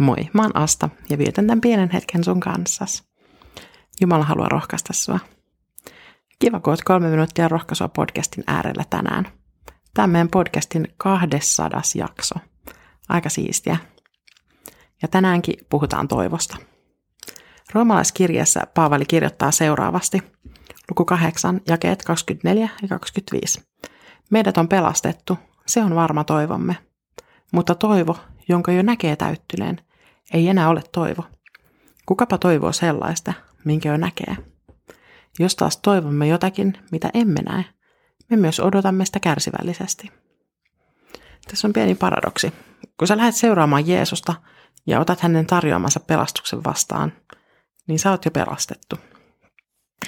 Moi, mä oon Asta ja vietän tämän pienen hetken sun kanssas. Jumala haluaa rohkaista sua. Kiva, kun oot kolme minuuttia rohkaisua podcastin äärellä tänään. Tämä meidän podcastin 200 jakso. Aika siistiä. Ja tänäänkin puhutaan toivosta. Roomalaiskirjassa Paavali kirjoittaa seuraavasti. Luku 8, jakeet 24 ja 25. Meidät on pelastettu, se on varma toivomme. Mutta toivo, jonka jo näkee täyttyneen, ei enää ole toivo. Kukapa toivoo sellaista, minkä jo näkee? Jos taas toivomme jotakin, mitä emme näe, me myös odotamme sitä kärsivällisesti. Tässä on pieni paradoksi. Kun sä lähdet seuraamaan Jeesusta ja otat hänen tarjoamansa pelastuksen vastaan, niin sä oot jo pelastettu.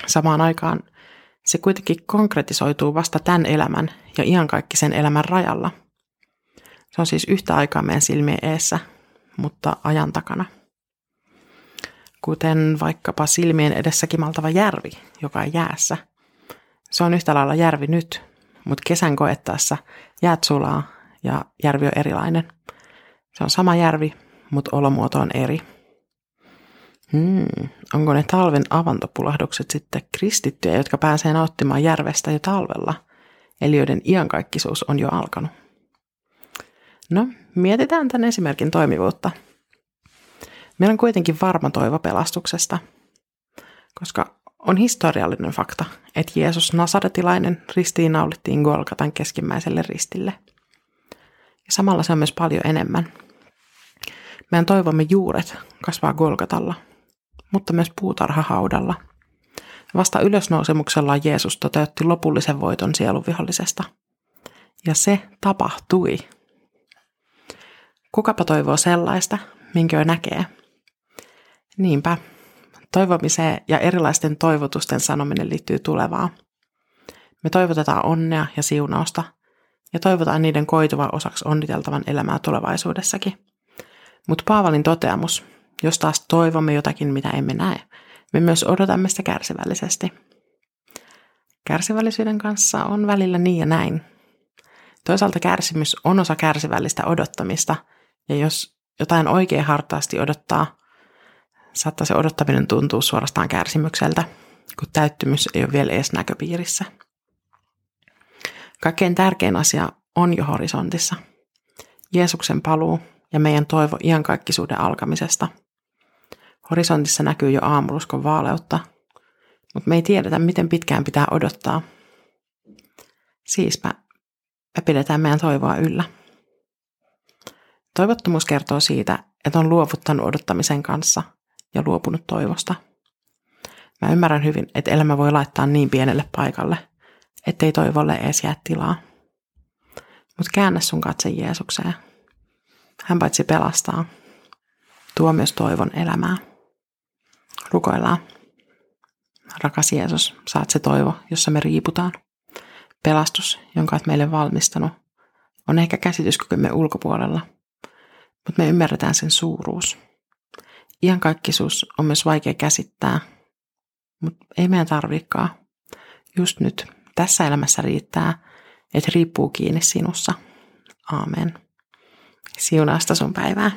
Samaan aikaan se kuitenkin konkretisoituu vasta tämän elämän ja iankaikkisen elämän rajalla. Se on siis yhtä aikaa meidän silmien eessä, mutta ajan takana. Kuten vaikkapa silmien edessä kimaltava järvi, joka on jäässä. Se on yhtä lailla järvi nyt, mutta kesän koettaessa jäät sulaa ja järvi on erilainen. Se on sama järvi, mutta olomuoto on eri. Hmm, onko ne talven avantopulahdukset sitten kristittyjä, jotka pääsee nauttimaan järvestä jo talvella, eli joiden iankaikkisuus on jo alkanut? No, mietitään tämän esimerkin toimivuutta. Meillä on kuitenkin varma toivo pelastuksesta, koska on historiallinen fakta, että Jeesus Nasaretilainen ristiinnaulittiin Golgatan keskimmäiselle ristille. Ja samalla se on myös paljon enemmän. Meidän toivomme juuret kasvaa Golgatalla, mutta myös puutarhahaudalla. Vasta ylösnousemuksellaan Jeesus toteutti lopullisen voiton sieluvihollisesta. Ja se tapahtui Kukapa toivoo sellaista, minkä jo näkee. Niinpä, toivomiseen ja erilaisten toivotusten sanominen liittyy tulevaan. Me toivotetaan onnea ja siunausta ja toivotaan niiden koituva osaksi onniteltavan elämää tulevaisuudessakin. Mutta Paavalin toteamus, jos taas toivomme jotakin, mitä emme näe, me myös odotamme sitä kärsivällisesti. Kärsivällisyyden kanssa on välillä niin ja näin. Toisaalta kärsimys on osa kärsivällistä odottamista – ja jos jotain oikein hartaasti odottaa, saattaa se odottaminen tuntua suorastaan kärsimykseltä, kun täyttymys ei ole vielä edes näköpiirissä. Kaikkein tärkein asia on jo horisontissa. Jeesuksen paluu ja meidän toivo iankaikkisuuden alkamisesta. Horisontissa näkyy jo aamuruskon vaaleutta, mutta me ei tiedetä, miten pitkään pitää odottaa. Siispä me pidetään meidän toivoa yllä. Toivottomuus kertoo siitä, että on luovuttanut odottamisen kanssa ja luopunut toivosta. Mä ymmärrän hyvin, että elämä voi laittaa niin pienelle paikalle, ettei toivolle edes jää tilaa. Mutta käännä sun katse Jeesukseen. Hän paitsi pelastaa, tuo myös toivon elämää. Rukoillaan. Rakas Jeesus, saat se toivo, jossa me riiputaan. Pelastus, jonka olet meille valmistanut, on ehkä käsityskykymme ulkopuolella – mutta me ymmärretään sen suuruus. Iankaikkisuus on myös vaikea käsittää, mutta ei meidän tarvikaan. Just nyt, tässä elämässä riittää, että riippuu kiinni sinussa. Aamen. Siunasta sun päivää.